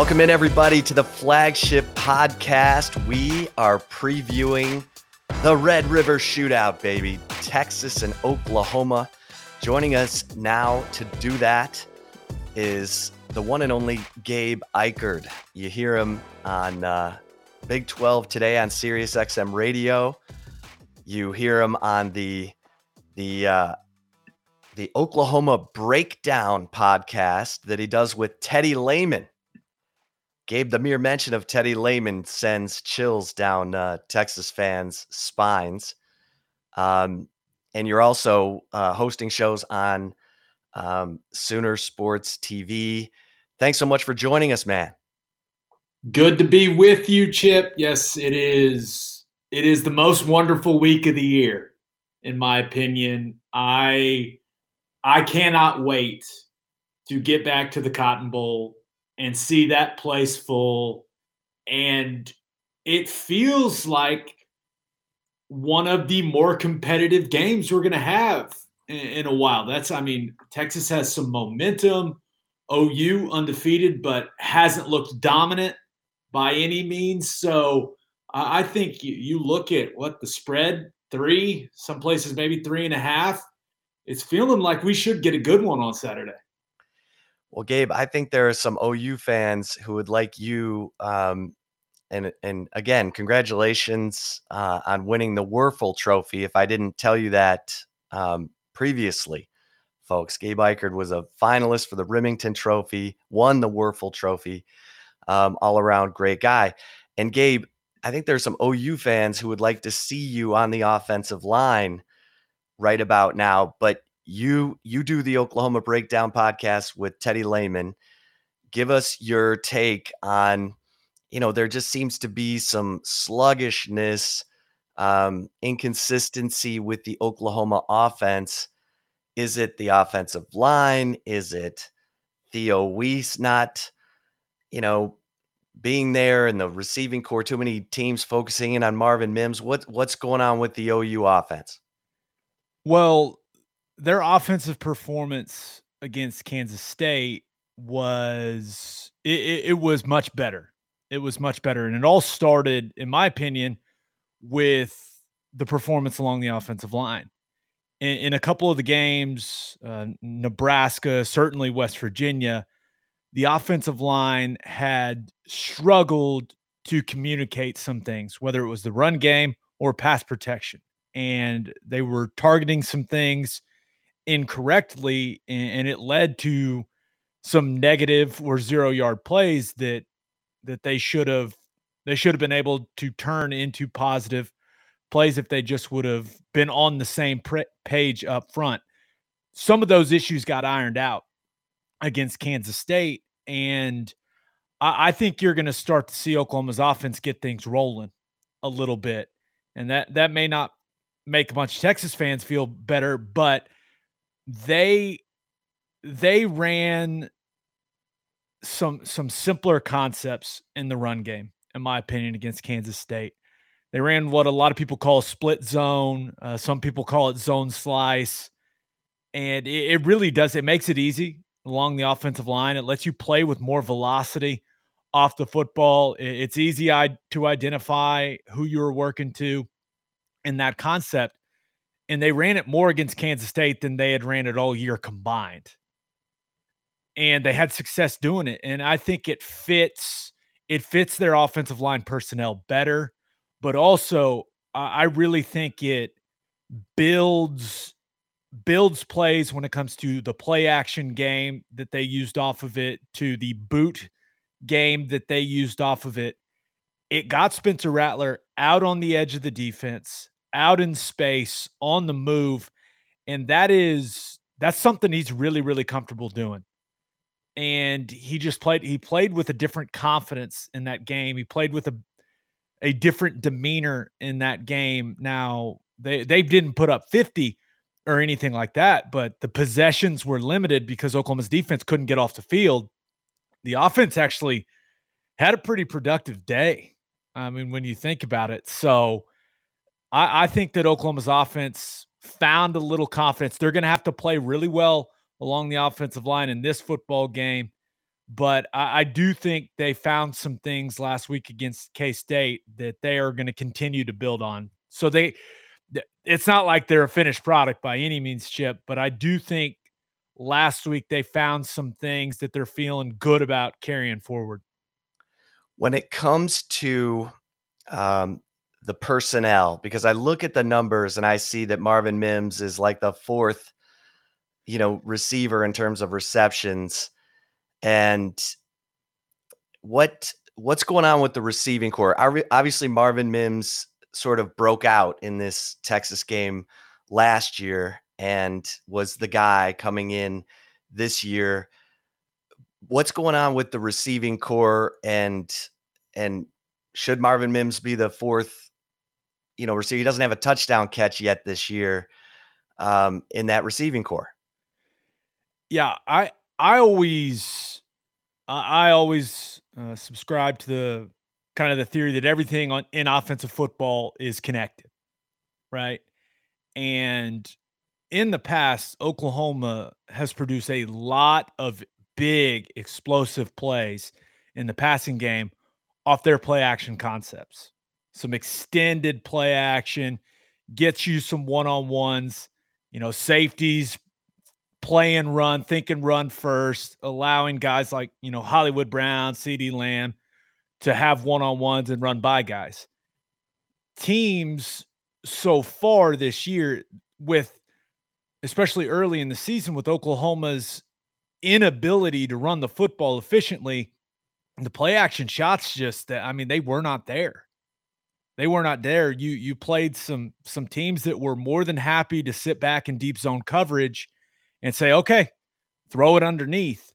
Welcome in, everybody, to the flagship podcast. We are previewing the Red River Shootout, baby. Texas and Oklahoma. Joining us now to do that is the one and only Gabe Ikard. You hear him on uh, Big 12 today on Sirius XM Radio. You hear him on the the uh, the Oklahoma Breakdown podcast that he does with Teddy Lehman. Gabe, the mere mention of Teddy Lehman sends chills down uh, Texas fans' spines. Um, and you're also uh, hosting shows on um, Sooner Sports TV. Thanks so much for joining us, man. Good to be with you, Chip. Yes, it is. It is the most wonderful week of the year, in my opinion. I I cannot wait to get back to the Cotton Bowl and see that place full. And it feels like one of the more competitive games we're going to have in, in, a while. That's, I mean, Texas has some momentum. OU undefeated, but hasn't looked dominant by any means. So I think you, you look at what the spread three, some places maybe three and a half. It's feeling like we should get a good one on Saturday. Well, Gabe, I think there are some OU fans who would like you. Um, and and again, congratulations uh, on winning the Wuerffel Trophy. If I didn't tell you that um, previously, folks, Gabe Ikard was a finalist for the Rimington Trophy, won the Wuerffel Trophy. Um, all around great guy. And Gabe, I think there's some OU fans who would like to see you on the offensive line right about now. But you you do the Oklahoma Breakdown podcast with Teddy Lehman. Give us your take on, you know, there just seems to be some sluggishness, um, inconsistency with the Oklahoma offense. Is it the offensive line? Is it Theo Wease not, you know, being there in the receiving core? Too many teams focusing in on Marvin Mims. What what's going on with the OU offense? Well, their offensive performance against Kansas State was it, it, was much better. It was much better, and it all started, in my opinion, with the performance along the offensive line. In, in a couple of the games, uh, Nebraska, certainly West Virginia, the offensive line had struggled to communicate some things, whether it was the run game or pass protection, and they were targeting some things incorrectly and, and it led to some negative or zero yard plays that that they should have they should have been able to turn into positive plays if they just would have been on the same page up front. Some of those issues got ironed out against Kansas State, and I, I think you're going to start to see Oklahoma's offense get things rolling a little bit, and that that may not make a bunch of Texas fans feel better, but they they ran some some simpler concepts in the run game, in my opinion, against Kansas State. They ran what a lot of people call split zone. Uh, some people call it zone slice, and it, it really does. It makes it easy along the offensive line. It lets you play with more velocity off the football. It's easy to identify who you're working to in that concept and they ran it more against Kansas State than they had ran it all year combined. And they had success doing it. And I think it fits it fits their offensive line personnel better, but also I really think it builds builds plays when it comes to the play action game that they used off of it to the boot game that they used off of it. It got Spencer Rattler out on the edge of the defense out in space on the move and that is that's something he's really really comfortable doing and he just played he played with a different confidence in that game he played with a a different demeanor in that game. Now they they didn't put up 50 or anything like that, but the possessions were limited because Oklahoma's defense couldn't get off the field. The offense actually had a pretty productive day. I mean, when you think about it. So I, I think that Oklahoma's offense found a little confidence. They're going to have to play really well along the offensive line in this football game. But I, I do think they found some things last week against K State that they are going to continue to build on. So they, it's not like they're a finished product by any means, Chip, but I do think last week they found some things that they're feeling good about carrying forward. When it comes to um, the personnel, because I look at the numbers and I see that Marvin Mims is like the fourth, you know, receiver in terms of receptions. And what what's going on with the receiving core? Obviously, Marvin Mims sort of broke out in this Texas game last year and was the guy coming in this year. What's going on with the receiving core and and should Marvin Mims be the fourth, you know, receiver? He doesn't have a touchdown catch yet this year um, in that receiving core. Yeah, I I always I always uh, subscribe to the kind of the theory that everything on in offensive football is connected, right? And in the past, Oklahoma has produced a lot of big explosive plays in the passing game off their play action concepts. Some extended play action gets you some one on ones, you know, safeties, play and run, think and run first, allowing guys like, you know, Hollywood Brown, CeeDee Lamb to have one on ones and run by guys. Teams so far this year, with especially early in the season, with Oklahoma's inability to run the football efficiently, the play action shots just, I mean, they were not there. They were not there. You you played some some teams that were more than happy to sit back in deep zone coverage and say, okay, throw it underneath.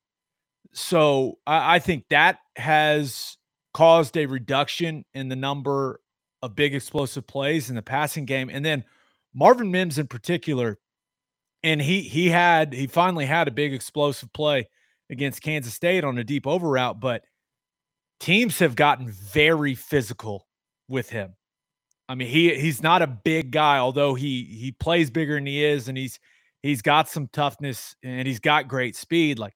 So I, I think that has caused a reduction in the number of big explosive plays in the passing game. And then Marvin Mims in particular, and he he had he finally had a big explosive play against Kansas State on a deep over route, but teams have gotten very physical with him. I mean, he he's not a big guy, although he he plays bigger than he is, and he's he's got some toughness and he's got great speed. Like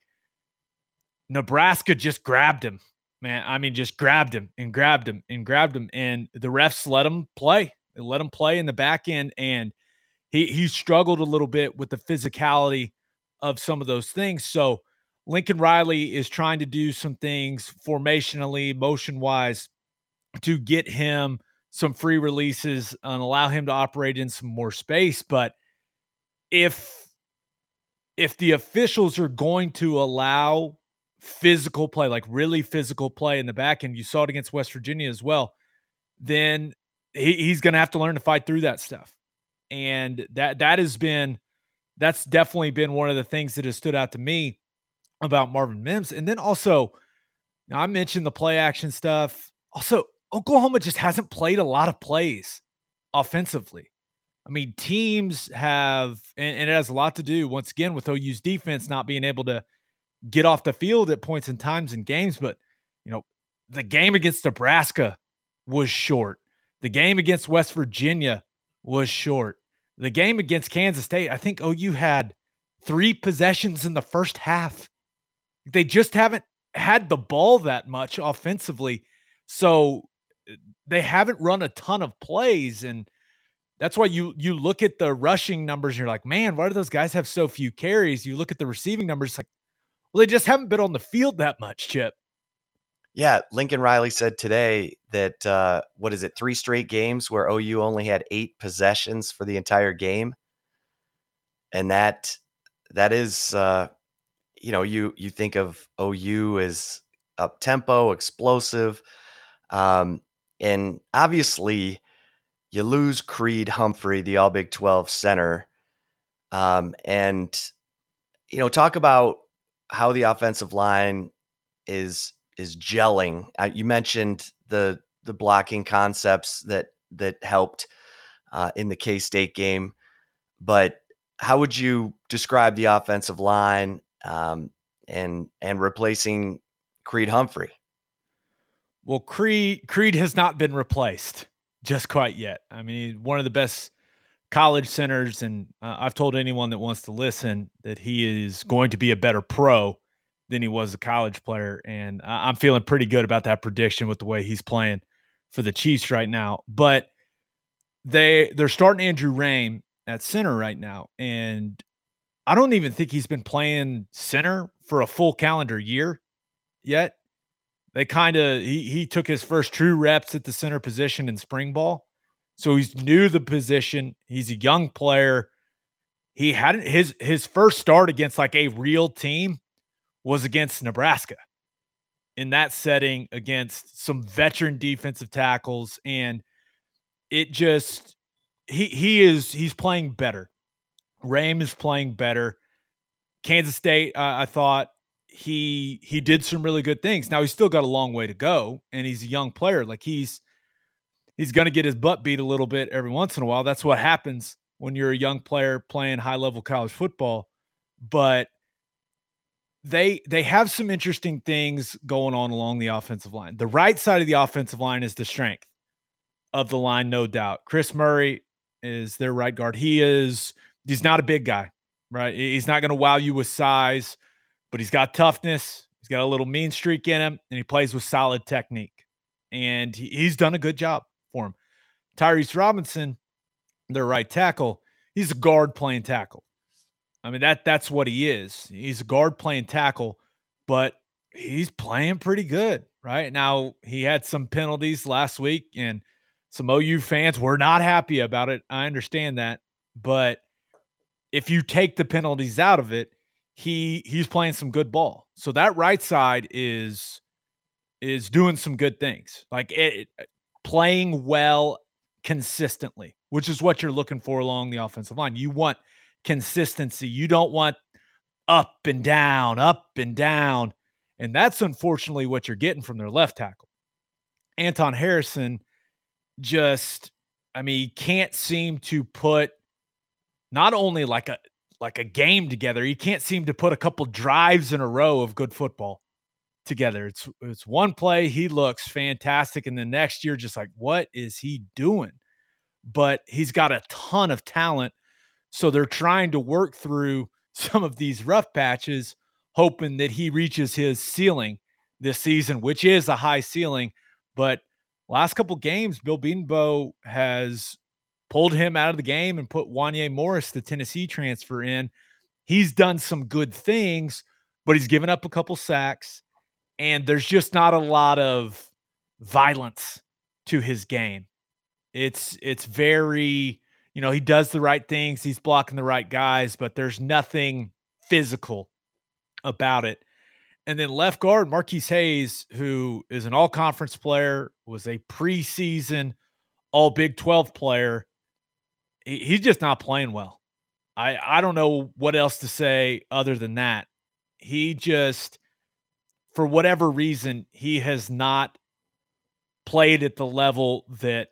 Nebraska just grabbed him man. I mean, just grabbed him and grabbed him and grabbed him, and the refs let him play. They let him play in the back end, and he he struggled a little bit with the physicality of some of those things. So Lincoln Riley is trying to do some things formationally, motion wise, to get him some free releases and allow him to operate in some more space. But if if the officials are going to allow physical play, like really physical play in the back end. You saw it against West Virginia as well. Then he, he's going to have to learn to fight through that stuff. And that that has been that's definitely been one of the things that has stood out to me about Marvin Mims. And then also, I mentioned the play action stuff. Also, Oklahoma just hasn't played a lot of plays offensively. I mean, teams have, and, and, it has a lot to do once again with OU's defense not being able to get off the field at points and times in games. But, you know, the game against Nebraska was short. The game against West Virginia was short. The game against Kansas State, I think OU had three possessions in the first half. They just haven't had the ball that much offensively. So they haven't run a ton of plays. And that's why you you look at the rushing numbers and you're like, man, why do those guys have so few carries? You look at the receiving numbers, like well, they just haven't been on the field that much, Chip. Yeah, Lincoln Riley said today that uh, what is it, three straight games where OU only had eight possessions for the entire game, and that that is, uh, you know, you you think of OU as up tempo, explosive, um, and obviously you lose Creed Humphrey, the All Big Twelve center, um, and you know, talk about how the offensive line is is gelling. Uh, you mentioned the the blocking concepts that that helped uh, in the K State game. But how would you describe the offensive line um, and and replacing Creed Humphrey? Well, Creed Creed has not been replaced just quite yet. I mean, one of the best college centers, and uh, I've told anyone that wants to listen that he is going to be a better pro than he was a college player, and I'm feeling pretty good about that prediction with the way he's playing for the Chiefs right now. But they they're starting Andrew Raym at center right now, and I don't even think he's been playing center for a full calendar year yet. They kind of he he took his first true reps at the center position in spring ball. So he's new the position. He's a young player. He had his his first start against like a real team was against Nebraska. In that setting against some veteran defensive tackles and it just he he is he's playing better. Raym is playing better. Kansas State, uh, I thought he he did some really good things. Now he's still got a long way to go, and he's a young player. Like he's he's going to get his butt beat a little bit every once in a while. That's what happens when you're a young player playing high level college football. But they they have some interesting things going on along the offensive line. The right side of the offensive line is the strength of the line, no doubt. Chris Murray is their right guard. He is he's not a big guy, right? He's not going to wow you with size, but he's got toughness. He's got a little mean streak in him, and he plays with solid technique. And he, he's done a good job for him. Tyrese Robinson, their right tackle, he's a guard playing tackle. I mean that that's what he is. He's a guard playing tackle, but he's playing pretty good right now. He had some penalties last week, and some OU fans were not happy about it. I understand that, but if you take the penalties out of it, he he's playing some good ball. So that right side is is doing some good things. Like it, uh, playing well consistently, which is what you're looking for along the offensive line. You want consistency. You don't want up and down, up and down. And that's unfortunately what you're getting from their left tackle. Anton Harrison just I mean, can't seem to put not only like a like a game together, he can't seem to put a couple drives in a row of good football together. It's it's one play, he looks fantastic, and the next year, just like, what is he doing? But he's got a ton of talent. So they're trying to work through some of these rough patches, hoping that he reaches his ceiling this season, which is a high ceiling. But last couple games, Bill Bedenbaugh has pulled him out of the game and put Wanya Morris, the Tennessee transfer, in. He's done some good things, but he's given up a couple sacks, and there's just not a lot of violence to his game. It's it's very, you know, he does the right things, he's blocking the right guys, but there's nothing physical about it. And then left guard, Marquis Hayes, who is an all conference player, was a preseason all Big 12 player. He, he's just not playing well. I, I don't know what else to say other than that. He just, for whatever reason, he has not played at the level that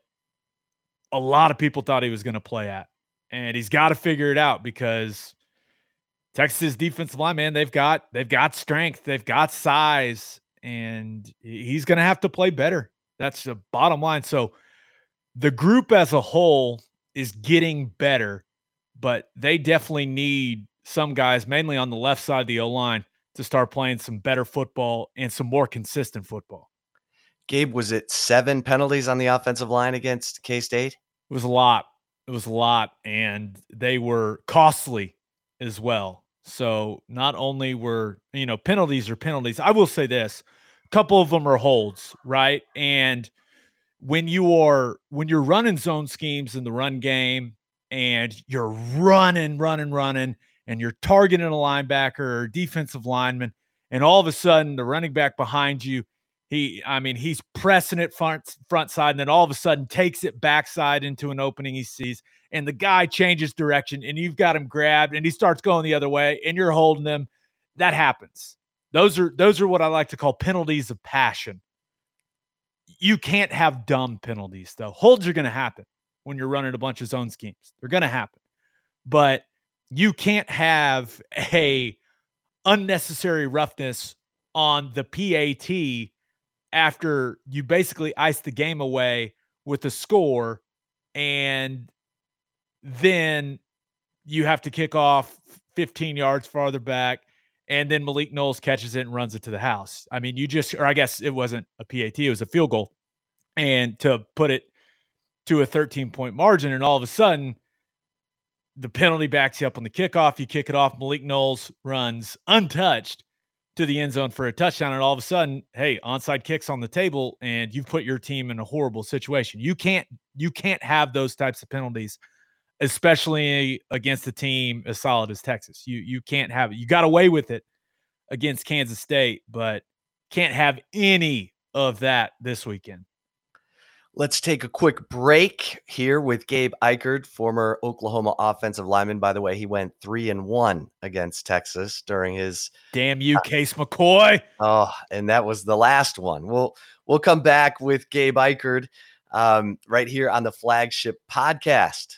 a lot of people thought he was going to play at. And he's got to figure it out because Texas defensive line, man, they've got they've got strength, they've got size, and he's going to have to play better. That's the bottom line. So the group as a whole is getting better, but they definitely need some guys, mainly on the left side of the O line, to start playing some better football and some more consistent football. Gabe, was it seven penalties on the offensive line against K State? It was a lot. It was a lot, and they were costly as well. So not only were, you know, penalties are penalties. I will say this, a couple of them are holds, right? And when you are when you're running zone schemes in the run game and you're running, running, running, and you're targeting a linebacker or defensive lineman, and all of a sudden the running back behind you, he, I mean, he's pressing it front front side, and then all of a sudden takes it backside into an opening he sees and the guy changes direction and you've got him grabbed and he starts going the other way and you're holding him, that happens. Those are those are what I like to call penalties of passion. You can't have dumb penalties though. Holds are going to happen when you're running a bunch of zone schemes. They're going to happen. But you can't have a unnecessary roughness on the PAT after you basically ice the game away with a score and then you have to kick off 15 yards farther back and then Malik Knowles catches it and runs it to the house. I mean, you just, or I guess it wasn't a PAT, it was a field goal. And to put it to a 13 point margin, and all of a sudden, the penalty backs you up on the kickoff. You kick it off. Malik Knowles runs untouched to the end zone for a touchdown. And all of a sudden, hey, onside kicks on the table, and you've put your team in a horrible situation. You can't, you can't have those types of penalties especially against a team as solid as Texas. You you can't have it. You got away with it against Kansas State, but can't have any of that this weekend. Let's take a quick break here with Gabe Ikard, former Oklahoma offensive lineman. By the way, he went three and one against Texas during his damn you, uh, Case McCoy. Oh, and that was the last one. We'll we'll come back with Gabe Ikard um, right here on the flagship podcast.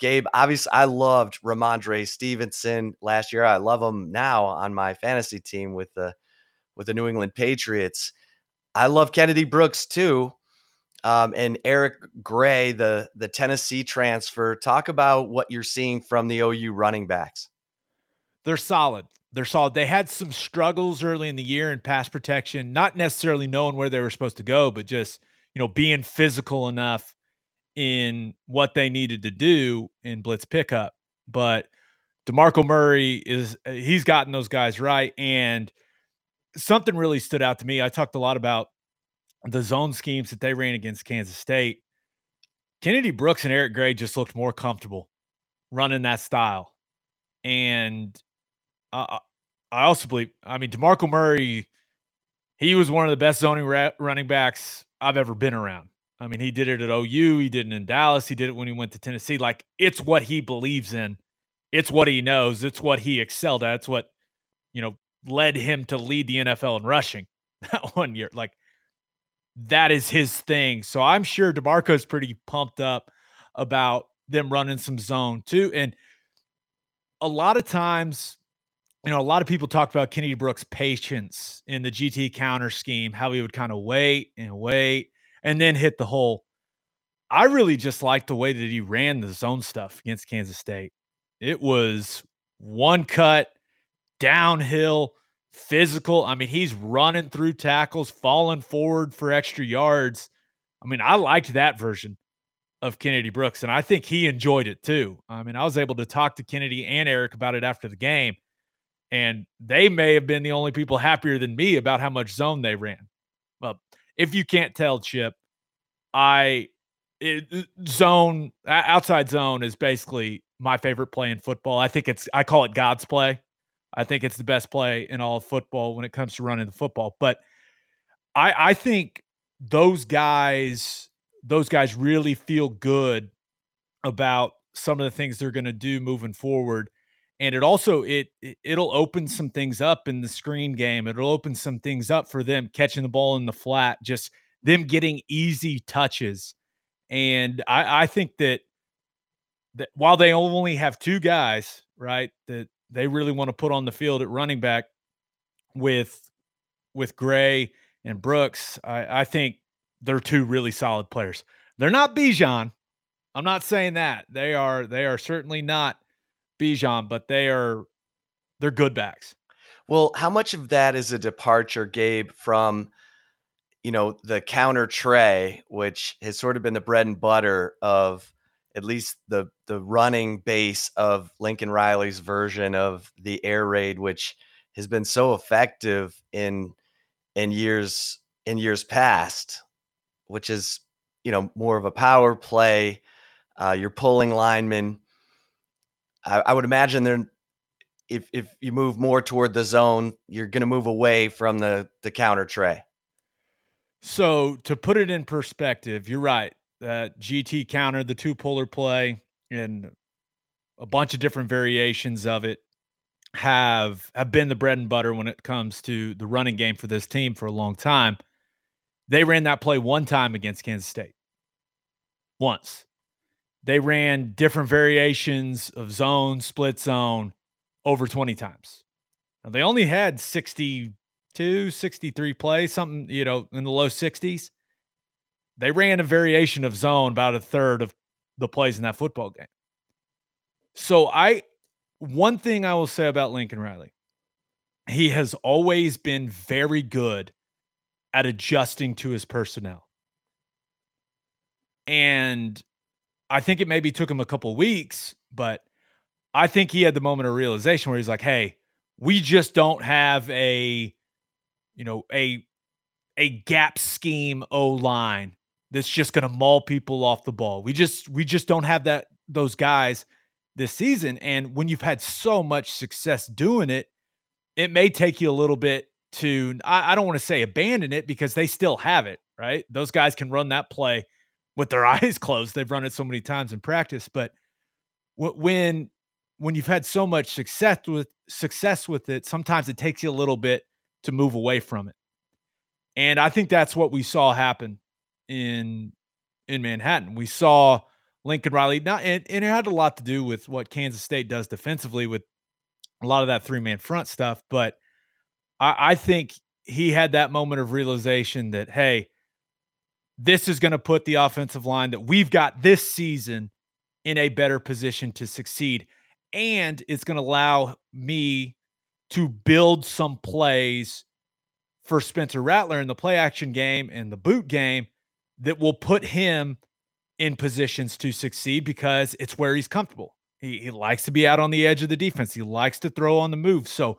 Gabe, obviously, I loved Rhamondre Stevenson last year. I love him now on my fantasy team with the with the New England Patriots. I love Kennedy Brooks too, um, and Eric Gray, the the Tennessee transfer. Talk about what you're seeing from the OU running backs. They're solid. They're solid. They had some struggles early in the year in pass protection, not necessarily knowing where they were supposed to go, but just you know being physical enough in what they needed to do in blitz pickup. But DeMarco Murray is uh, he's gotten those guys right. And something really stood out to me. I talked a lot about the zone schemes that they ran against Kansas State. Kennedy Brooks and Eric Gray just looked more comfortable running that style. And uh, I also believe, I mean, DeMarco Murray, he was one of the best zoning running backs I've ever been around. I mean, he did it at OU, he did it in Dallas, he did it when he went to Tennessee. Like it's what he believes in. It's what he knows. It's what he excelled at. It's what, you know, led him to lead the NFL in rushing that one year. Like that is his thing. So I'm sure DeMarco's pretty pumped up about them running some zone too. And a lot of times, you know, a lot of people talk about Kennedy Brooks' patience in the GT counter scheme, how he would kind of wait and wait and then hit the hole. I really just liked the way that he ran the zone stuff against Kansas State. It was one cut, downhill, physical. I mean, he's running through tackles, falling forward for extra yards. I mean, I liked that version of Kennedy Brooks, and I think he enjoyed it too. I mean, I was able to talk to Kennedy and Eric about it after the game, and they may have been the only people happier than me about how much zone they ran. If you can't tell, Chip, I it, uh, zone outside zone is basically my favorite play in football. I think it's I call it God's play. I think it's the best play in all of football when it comes to running the football. But I I think those guys those guys really feel good about some of the things they're going to do moving forward and it also it it'll open some things up in the screen game it'll open some things up for them catching the ball in the flat just them getting easy touches and i i think that that while they only have two guys right that they really want to put on the field at running back with with gray and brooks i i think they're two really solid players. They're not bijan i'm not saying that they are they are certainly not Bijan, but they are they're good backs. Well, how much of that is a departure, Gabe, from you know the counter trey, which has sort of been the bread and butter of at least the the running base of Lincoln Riley's version of the air raid, which has been so effective in in years in years past, which is, you know, more of a power play. Uh, you're pulling linemen. I, I would imagine they're if if you move more toward the zone, you're going to move away from the the counter trey. So to put it in perspective, you're right. That GT counter, the two puller play, and a bunch of different variations of it have have been the bread and butter when it comes to the running game for this team for a long time. They ran that play one time against Kansas State. Once. They ran different variations of zone, split zone over 20 times. Now, they only had 62, 63 plays, something, you know, in the low 60s. They ran a variation of zone about a third of the plays in that football game. So I one thing I will say about Lincoln Riley, he has always been very good at adjusting to his personnel. And I think it maybe took him a couple weeks, but I think he had the moment of realization where he's like, "Hey, we just don't have a you know, a a gap scheme O line that's just going to maul people off the ball. We just we just don't have that those guys this season. And when you've had so much success doing it, it may take you a little bit to, I, I don't want to say abandon it because they still have it, right? Those guys can run that play with their eyes closed. They've run it so many times in practice. But when, when you've had so much success with success with it, sometimes it takes you a little bit to move away from it. And I think that's what we saw happen in in Manhattan. We saw Lincoln Riley. Not and, and it had a lot to do with what Kansas State does defensively with a lot of that three man front stuff. But I, I think he had that moment of realization that hey, this is going to put the offensive line that we've got this season in a better position to succeed. And it's going to allow me to build some plays for Spencer Rattler in the play action game and the boot game that will put him in positions to succeed because it's where he's comfortable. He, he likes to be out on the edge of the defense. He likes to throw on the move. So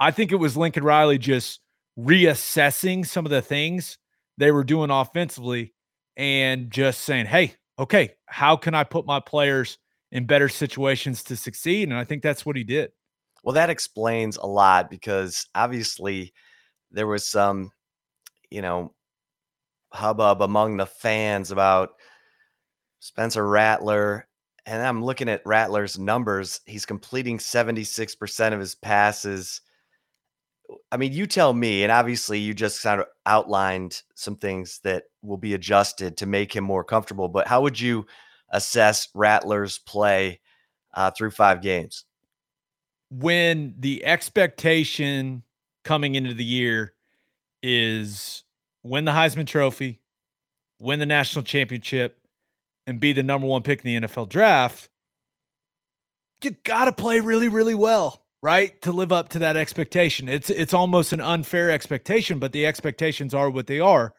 I think it was Lincoln Riley just reassessing some of the things they were doing offensively and just saying, hey, okay, how can I put my players in better situations to succeed? And I think that's what he did. Well, that explains a lot because obviously there was some, you know, hubbub among the fans about Spencer Rattler. And I'm looking at Rattler's numbers. He's completing 76% of his passes. I mean, you tell me, and obviously you just kind of outlined some things that will be adjusted to make him more comfortable. But how would you assess Rattler's play uh, through five games? When the expectation coming into the year is win the Heisman Trophy, win the national championship, and be the number one pick in the NFL draft, you got to play really, really well, right? To live up to that expectation. It's it's almost an unfair expectation, but the expectations are what they are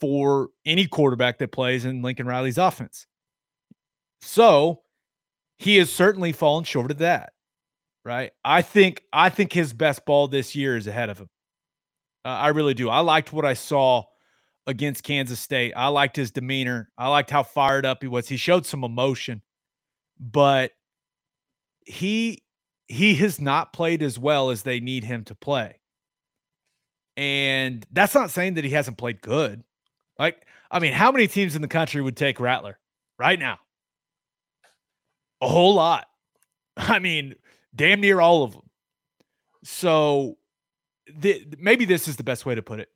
for any quarterback that plays in Lincoln Riley's offense. So he has certainly fallen short of that, right? I think I think his best ball this year is ahead of him. Uh, I really do. I liked what I saw against Kansas State. I liked his demeanor. I liked how fired up he was. He showed some emotion, but he he has not played as well as they need him to play. And that's not saying that he hasn't played good. Like, I mean, how many teams in the country would take Rattler right now? A whole lot. I mean, damn near all of them. So, the, maybe this is the best way to put it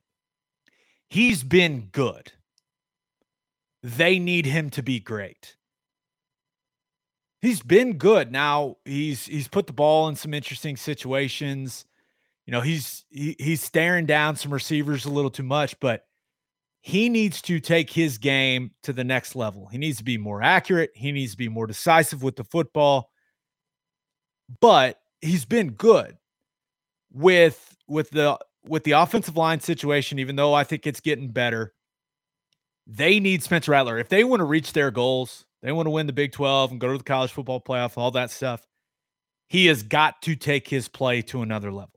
he's been good. They need him to be great. He's been good. Now he's he's put the ball in some interesting situations. You know, he's he, he's staring down some receivers a little too much, but he needs to take his game to the next level. He needs to be more accurate, he needs to be more decisive with the football. But he's been good with with the with the offensive line situation, even though I think it's getting better, they need Spencer Rattler. If they want to reach their goals, they want to win the Big 12 and go to the college football playoff, all that stuff, he has got to take his play to another level.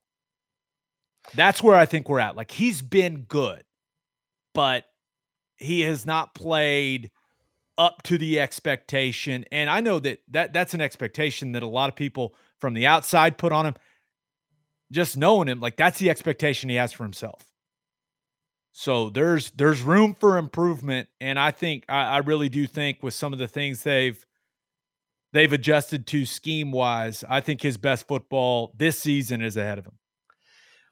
That's where I think we're at. Like he's been good. but he has not played up to the expectation. And I know that, that that's an expectation that a lot of people from the outside put on him. Just knowing him, like that's the expectation he has for himself. So there's there's room for improvement, and I think I, I really do think with some of the things they've they've adjusted to scheme wise, I think his best football this season is ahead of him.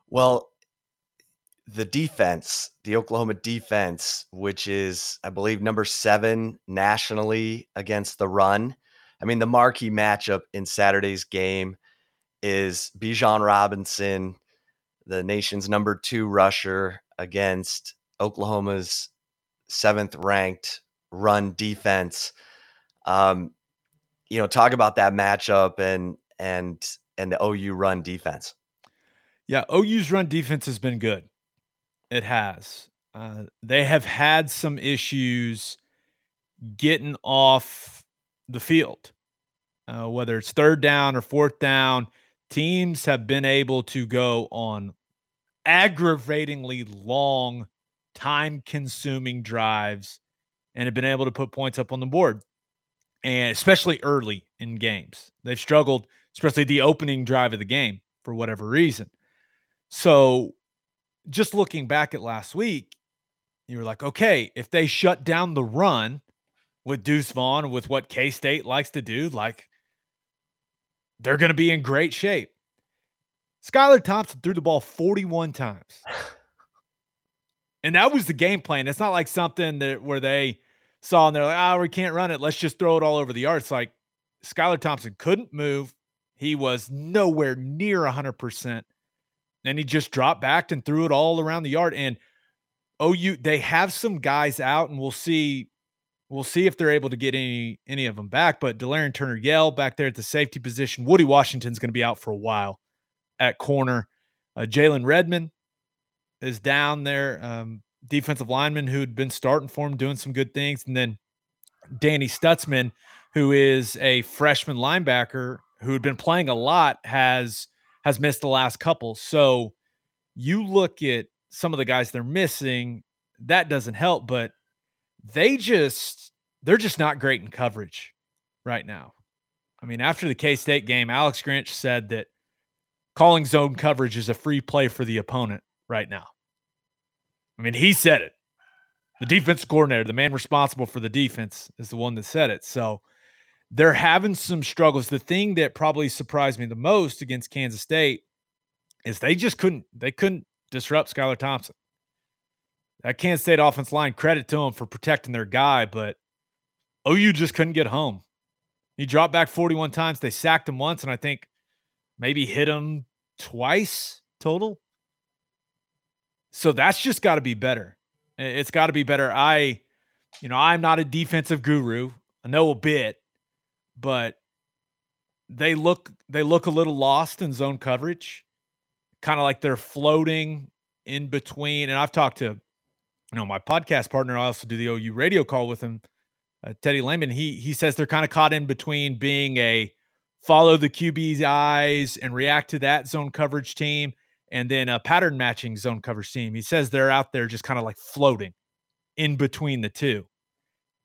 Well, the defense, the Oklahoma defense, which is, I believe, number seven nationally against the run. I mean, the marquee matchup in Saturday's game is Bijan Robinson, the nation's number two rusher, against Oklahoma's seventh ranked run defense. Um, you know, talk about that matchup and and and the OU run defense. Yeah, OU's run defense has been good. It has. Uh, they have had some issues getting off the field, uh, whether it's third down or fourth down. Teams have been able to go on aggravatingly long, time consuming drives and have been able to put points up on the board, and especially early in games. They've struggled, especially the opening drive of the game for whatever reason. So just looking back at last week, you were like, okay, if they shut down the run with Deuce Vaughn, with what K State likes to do, like they're going to be in great shape. Skylar Thompson threw the ball 41 times. and that was the game plan. It's not like something that where they saw and they're like, oh, we can't run it. Let's just throw it all over the yard. It's like Skylar Thompson couldn't move. He was nowhere near 100% and he just dropped back and threw it all around the yard. And OU, they have some guys out, and we'll see. We'll see if they're able to get any any of them back. But Delarrin Turner Yell back there at the safety position. Woody Washington's going to be out for a while at corner. Uh, Jalen Redmond is down there, um, defensive lineman who'd been starting for him, doing some good things, and then Danny Stutsman, who is a freshman linebacker who had been playing a lot, has has missed the last couple. So you look at some of the guys they're missing, that doesn't help, but they just they're just not great in coverage right now. I mean, after the K State game, Alex Grinch said that calling zone coverage is a free play for the opponent right now. I mean, he said it. The defense coordinator, the man responsible for the defense, is the one that said it. So they're having some struggles. The thing that probably surprised me the most against Kansas State is they just couldn't they couldn't disrupt Skylar Thompson. That Kansas State offense line, credit to them for protecting their guy, but OU just couldn't get home. He dropped back 41 times. They sacked him once, and I think maybe hit him twice total. So that's just got to be better. It's got to be better. I, you know, I'm not a defensive guru. I know a bit, but they look they look a little lost in zone coverage, kind of like they're floating in between. And I've talked to, you know, my podcast partner. I also do the OU radio call with him, uh, Teddy Lehman. He he says they're kind of caught in between being a follow the QB's eyes and react to that zone coverage team, and then a pattern matching zone coverage team. He says they're out there just kind of like floating in between the two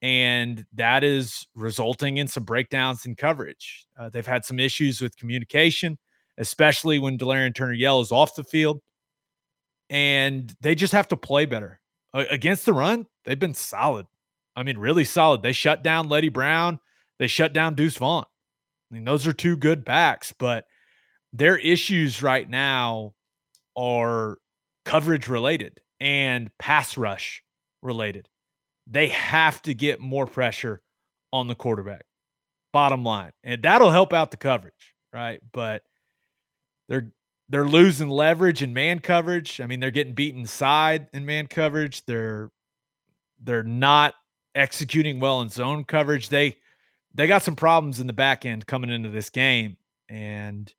and that is resulting in some breakdowns in coverage. Uh, they've had some issues with communication, especially when Delarrin Turner Yell is off the field, and they just have to play better uh, against the run. They've been solid. I mean, really solid. They shut down Leddie Brown. They shut down Deuce Vaughn. Mean, those are two good backs, but their issues right now are coverage related and pass rush related they have to get more pressure on the quarterback. Bottom line. And that'll help out the coverage, right? But they're they're losing leverage in man coverage. I mean, they're getting beaten inside in man coverage. They're they're not executing well in zone coverage. They they got some problems in the back end coming into this game. And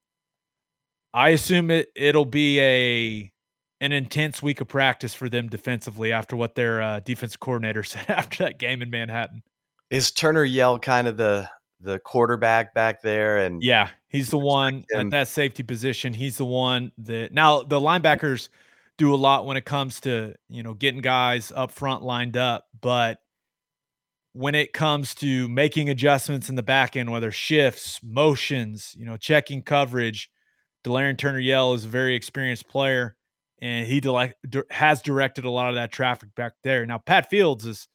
I assume it it'll be a an intense week of practice for them defensively after what their uh, defensive coordinator said after that game in Manhattan. Is Turner Yell kind of the the quarterback back there? And yeah, he's the one him. at that safety position. He's the one that now the linebackers do a lot when it comes to you know getting guys up front lined up, but when it comes to making adjustments in the back end, whether shifts, motions, you know, checking coverage, Delarrin Turner Yell is a very experienced player, and he de- has directed a lot of that traffic back there. Now, Pat Fields is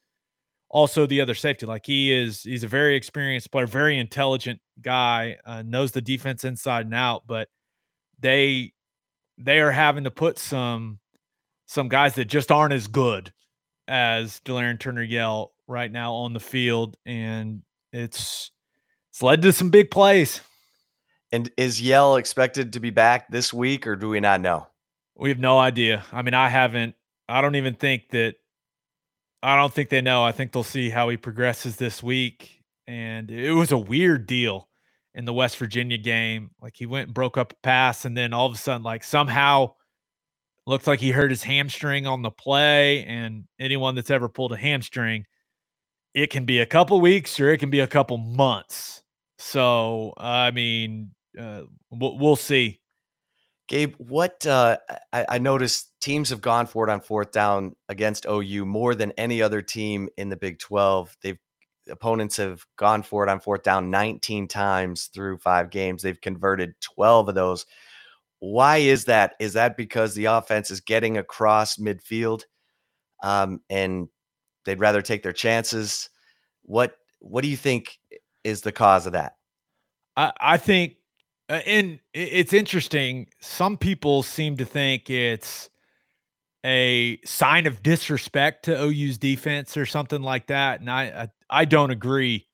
also the other safety. Like he is, he's a very experienced player, very intelligent guy, uh, knows the defense inside and out. But they they are having to put some some guys that just aren't as good as Delarrin Turner Yell right now on the field, and it's it's led to some big plays. And is Yell expected to be back this week, or do we not know? We have no idea. I mean, I haven't. I don't even think that. I don't think they know. I think they'll see how he progresses this week. And it was a weird deal in the West Virginia game. Like he went and broke up a pass, and then all of a sudden, like somehow looked like he hurt his hamstring on the play. And anyone that's ever pulled a hamstring, it can be a couple weeks or it can be a couple months. So, I mean, uh, we'll, we'll see. Gabe, what uh, I, I, noticed teams have gone for it on fourth down against OU more than any other team in the Big 12. They've opponents have gone for it on fourth down 19 times through five games. They've converted 12 of those. Why is that? Is that because the offense is getting across midfield um, and they'd rather take their chances? What What do you think is the cause of that? I, I think, uh, and it's interesting. Some people seem to think it's a sign of disrespect to OU's defense or something like that, and I, I I don't agree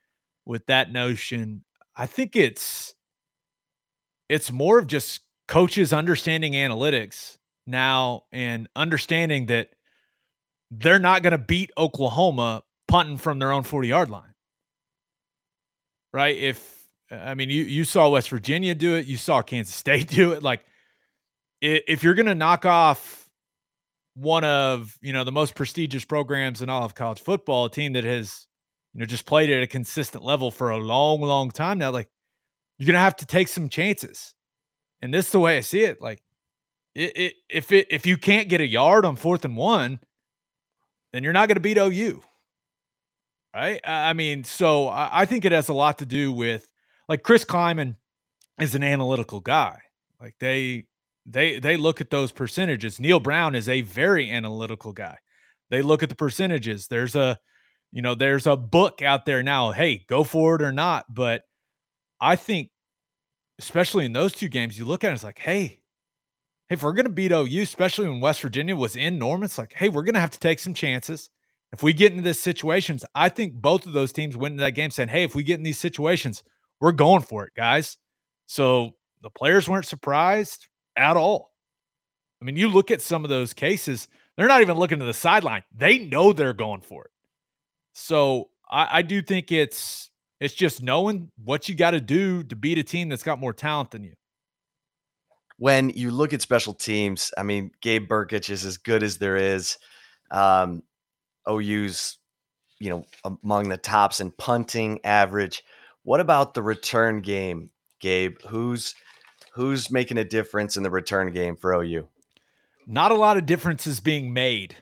with that notion. I think it's it's more of just coaches understanding analytics now and understanding that they're not going to beat Oklahoma punting from their own 40 yard line. Right? If I mean you you saw West Virginia do it, you saw Kansas State do it like if you're going to knock off one of, you know, the most prestigious programs in all of college football, a team that has you know, just played at a consistent level for a long, long time now. Like, you're gonna have to take some chances, and this is the way I see it. Like, it, it if it if you can't get a yard on fourth and one, then you're not gonna beat OU, right? I mean, so I, I think it has a lot to do with like Chris Klieman is an analytical guy. Like they they they look at those percentages. Neal Brown is a very analytical guy. They look at the percentages. There's a you know, there's a book out there now. Hey, go for it or not. But I think, especially in those two games, you look at it, it's like, hey, if we're going to beat OU, especially when West Virginia was in Norman, it's like, hey, we're going to have to take some chances. If we get into this situations, I think both of those teams went into that game saying, hey, if we get in these situations, we're going for it, guys. So the players weren't surprised at all. I mean, you look at some of those cases, they're not even looking to the sideline. They know they're going for it. So I, I do think it's it's just knowing what you got to do to beat a team that's got more talent than you. When you look at special teams, I mean, Gabe Brkic is as good as there is. Um, OU's, you know, among the tops in punting average. What about the return game, Gabe? Who's who's making a difference in the return game for OU? Not a lot of differences being made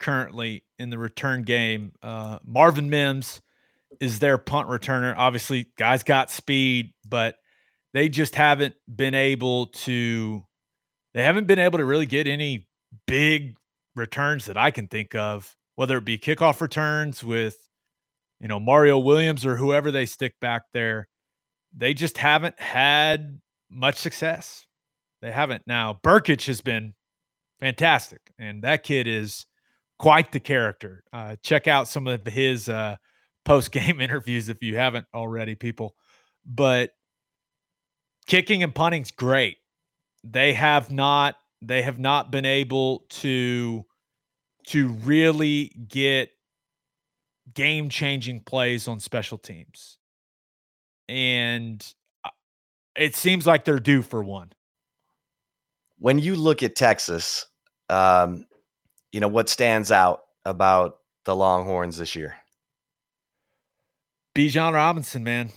currently in the return game. Uh, Marvin Mims is their punt returner. Obviously, guys got speed, but they just haven't been able to. They haven't been able to really get any big returns that I can think of, whether it be kickoff returns with, you know, Mario Williams or whoever they stick back there. They just haven't had much success. They haven't. Now, Brkic has been fantastic, and that kid is quite the character. Uh, check out some of his uh, post game interviews if you haven't already, people. But kicking and punting's great. They have not they have not been able to to really get game changing plays on special teams. And uh, it seems like they're due for one. When you look at Texas, um, you know, what stands out about the Longhorns this year? Bijan Robinson, man.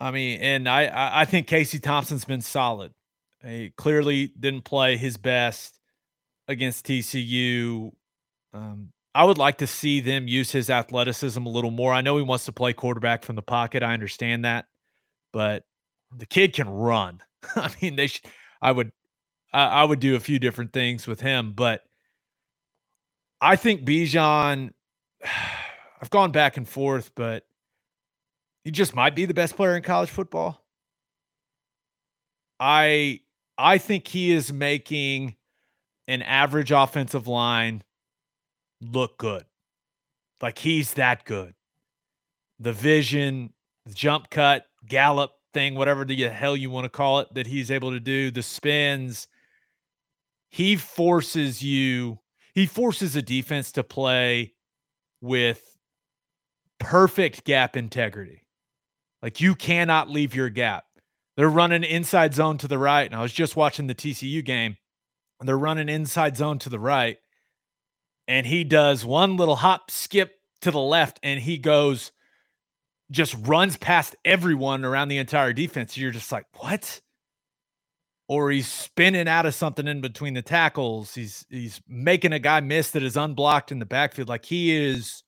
I mean, and I I think Casey Thompson's been solid. He clearly didn't play his best against TCU. Um, I would like to see them use his athleticism a little more. I know he wants to play quarterback from the pocket. I understand that, but the kid can run. I mean, they. Sh- I would. I, I would do a few different things with him, but I think Bijan. I've gone back and forth, but he just might be the best player in college football. I I think he is making an average offensive line look good. Like he's that good. The vision, the jump cut, gallop thing, whatever the hell you want to call it, that he's able to do, the spins. He forces you, he forces a defense to play with perfect gap integrity. Like you cannot leave your gap. They're running inside zone to the right. And I was just watching the TCU game. And they're running inside zone to the right. And he does one little hop skip to the left and he goes just runs past everyone around the entire defense. You're just like, what? Or he's spinning out of something in between the tackles. He's he's making a guy miss that is unblocked in the backfield. Like he is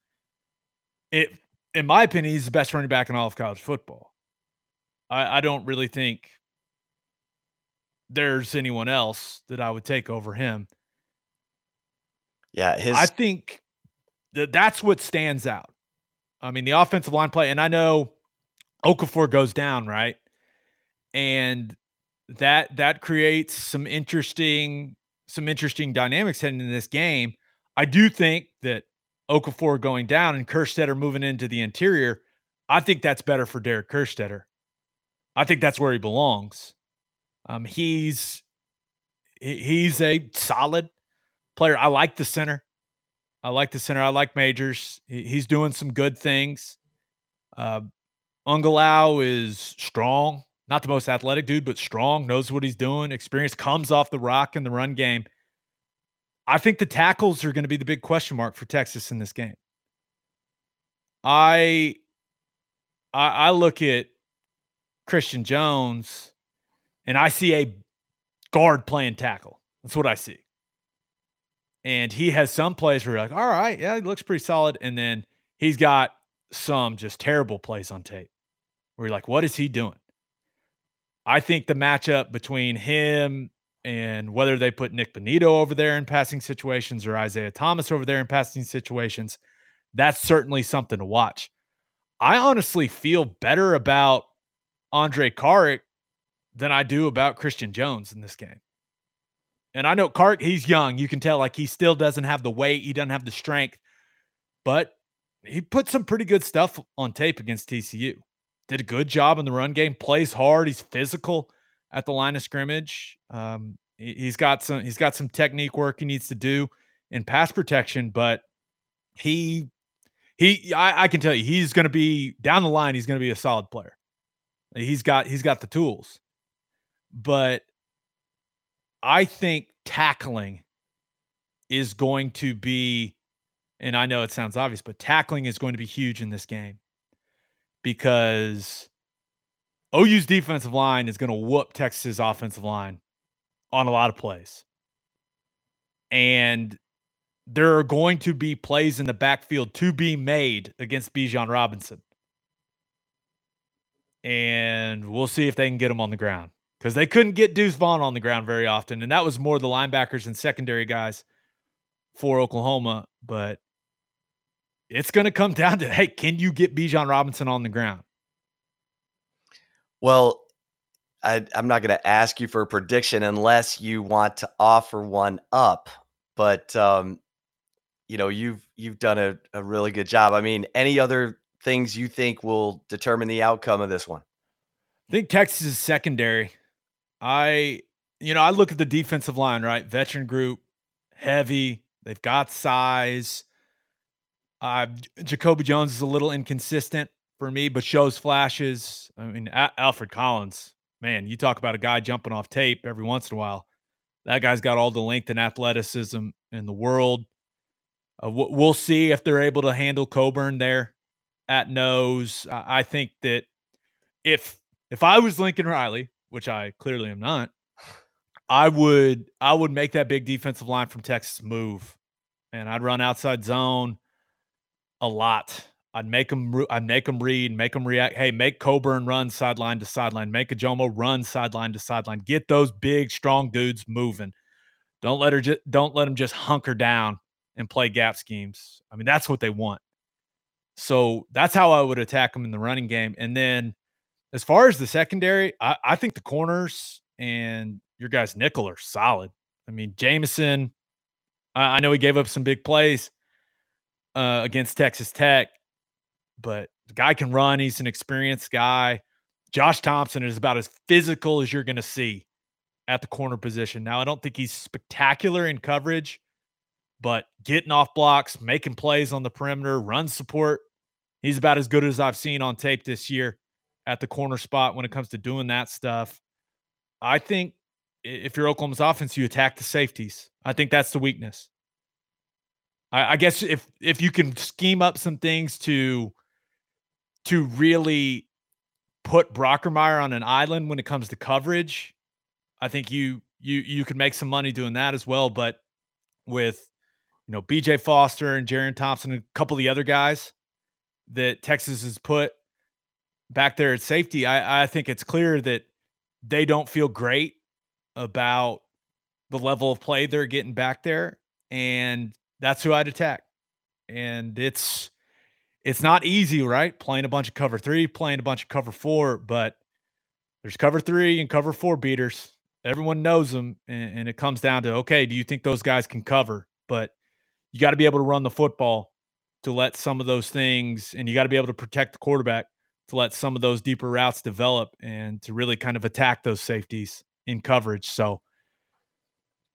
it in my opinion, he's the best running back in all of college football. I, I don't really think there's anyone else that I would take over him. Yeah, his I think that that's what stands out. I mean, the offensive line play, and I know Okafor goes down, right? And that that creates some interesting some interesting dynamics heading into this game. I do think that Okafor going down and Kerstetter moving into the interior, I think that's better for Derek Kerstetter. I think that's where he belongs. Um, he's he's a solid player. I like the center. I like the center. I like Majors. he's doing some good things. Uh, Angilau is strong, not the most athletic dude, but strong, knows what he's doing. Experience comes off the rock in the run game. I think the tackles are going to be the big question mark for Texas in this game. I I, I look at Christian Jones and I see a guard playing tackle. That's what I see. And he has some plays where you're like, all right, yeah, he looks pretty solid. And then he's got some just terrible plays on tape where you're like, what is he doing? I think the matchup between him and whether they put Nik Bonitto over there in passing situations or Isaiah Thomas over there in passing situations, that's certainly something to watch. I honestly feel better about Andrej Karic than I do about Christian Jones in this game. And I know Karic, he's young. You can tell like he still doesn't have the weight, he doesn't have the strength, but he put some pretty good stuff on tape against TCU. Did a good job in the run game, plays hard, he's physical at the line of scrimmage. Um, he, has got some he's got some technique work he needs to do in pass protection, but he he I, I can tell you he's going to be down the line. He's going to be a solid player. He's got he's got the tools, but I think tackling is going to be, and I know it sounds obvious, but tackling is going to be huge in this game because OU's defensive line is going to whoop Texas's offensive line on a lot of plays. And there are going to be plays in the backfield to be made against Bijan Robinson. And we'll see if they can get him on the ground because they couldn't get Deuce Vaughn on the ground very often. And that was more the linebackers and secondary guys for Oklahoma. But it's going to come down to hey, can you get Bijan Robinson on the ground? Well, I, am not going to ask you for a prediction unless you want to offer one up. But um, you know, you've you've done a, a really good job. I mean, any other things you think will determine the outcome of this one? I think Texas is secondary. I, you know, I look at the defensive line, right? Veteran group, heavy. They've got size. Uh, Jacoby Jones is a little inconsistent for me, but shows flashes. I mean, a- Alfred Collins, man, you talk about a guy jumping off tape every once in a while. That guy's got all the length and athleticism in the world. Uh, we'll see if they're able to handle Coburn there at nose. I think that if if I was Lincoln Riley, which I clearly am not, I would I would make that big defensive line from Texas move, and I'd run outside zone a lot. I'd make them I'd make them read, make them react. Hey, make Coburn run sideline to sideline, make Ojomo run sideline to sideline. Get those big, strong dudes moving. Don't let her just don't let them just hunker down and play gap schemes. I mean, that's what they want. So that's how I would attack them in the running game. And then as far as the secondary, I, I think the corners and your guys nickel are solid. I mean, Jamison, I, I know he gave up some big plays uh, against Texas Tech, but the guy can run. He's an experienced guy. Josh Thompson is about as physical as you're going to see at the corner position. Now, I don't think he's spectacular in coverage, but getting off blocks, making plays on the perimeter, run support, he's about as good as I've seen on tape this year at the corner spot when it comes to doing that stuff. I think if you're Oklahoma's offense, you attack the safeties. I think that's the weakness. I, I guess if if you can scheme up some things to to really put Brockermeyer on an island when it comes to coverage, I think you you you can make some money doing that as well. But with you know BJ Foster and Jerrin Thompson and a couple of the other guys that Texas has put back there at safety, I, I think it's clear that they don't feel great about the level of play they're getting back there. And that's who I'd attack. And it's it's not easy, right? Playing a bunch of cover three, playing a bunch of cover four, but there's cover three and cover four beaters. Everyone knows them. And, and it comes down to okay, do you think those guys can cover? But you got to be able to run the football to let some of those things, and you got to be able to protect the quarterback to let some of those deeper routes develop and to really kind of attack those safeties in coverage. So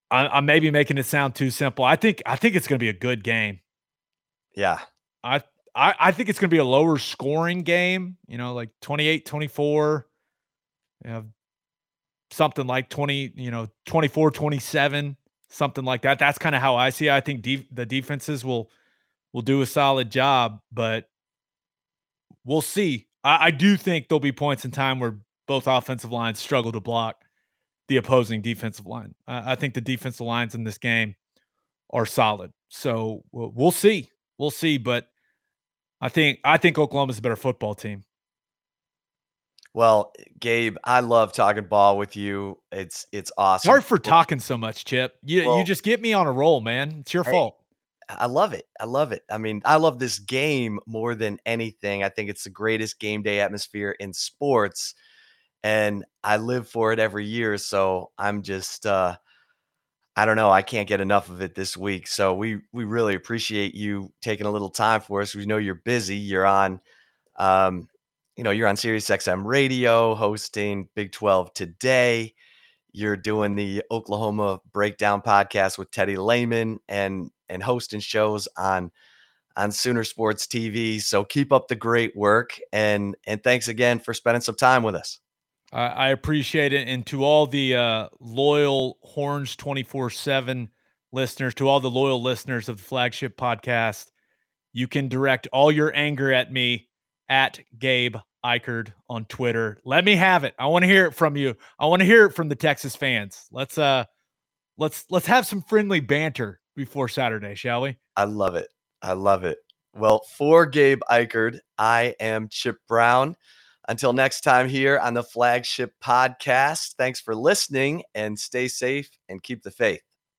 I, am maybe making it sound too simple. I think I think it's going to be a good game. Yeah. I I, I think it's going to be a lower scoring game, you know, like 28 24, you know, something like 20, you know, 24 27, something like that. That's kind of how I see it. I think de- the defenses will will do a solid job, but we'll see. I, I do think there'll be points in time where both offensive lines struggle to block the opposing defensive line. I think the defensive lines in this game are solid. So we'll see. We'll see. But I think I think Oklahoma's a better football team. Well, Gabe, I love talking ball with you. It's it's awesome. Sorry for talking so much, Chip. You well, you just get me on a roll, man. It's your hey, fault. I love it. I love it. I mean, I love this game more than anything. I think it's the greatest game day atmosphere in sports and I live for it every year. So I'm just, uh, I don't know. I can't get enough of it this week. So we we really appreciate you taking a little time for us. We know you're busy. You're on, um, you know, you're on Sirius XM Radio hosting Big 12 today. You're doing the Oklahoma Breakdown podcast with Teddy Lehman and and hosting shows on on Sooner Sports TV. So keep up the great work and and thanks again for spending some time with us. I appreciate it. And to all the uh, loyal Horns 24 7 listeners, to all the loyal listeners of the flagship podcast, you can direct all your anger at me at Gabe Ikard on Twitter. Let me have it. I want to hear it from you. I want to hear it from the Texas fans. Let's uh let's let's have some friendly banter before Saturday, shall we? I love it. I love it. Well, for Gabe Ikard, I am Chip Brown. Until next time here on the flagship podcast, thanks for listening and stay safe and keep the faith.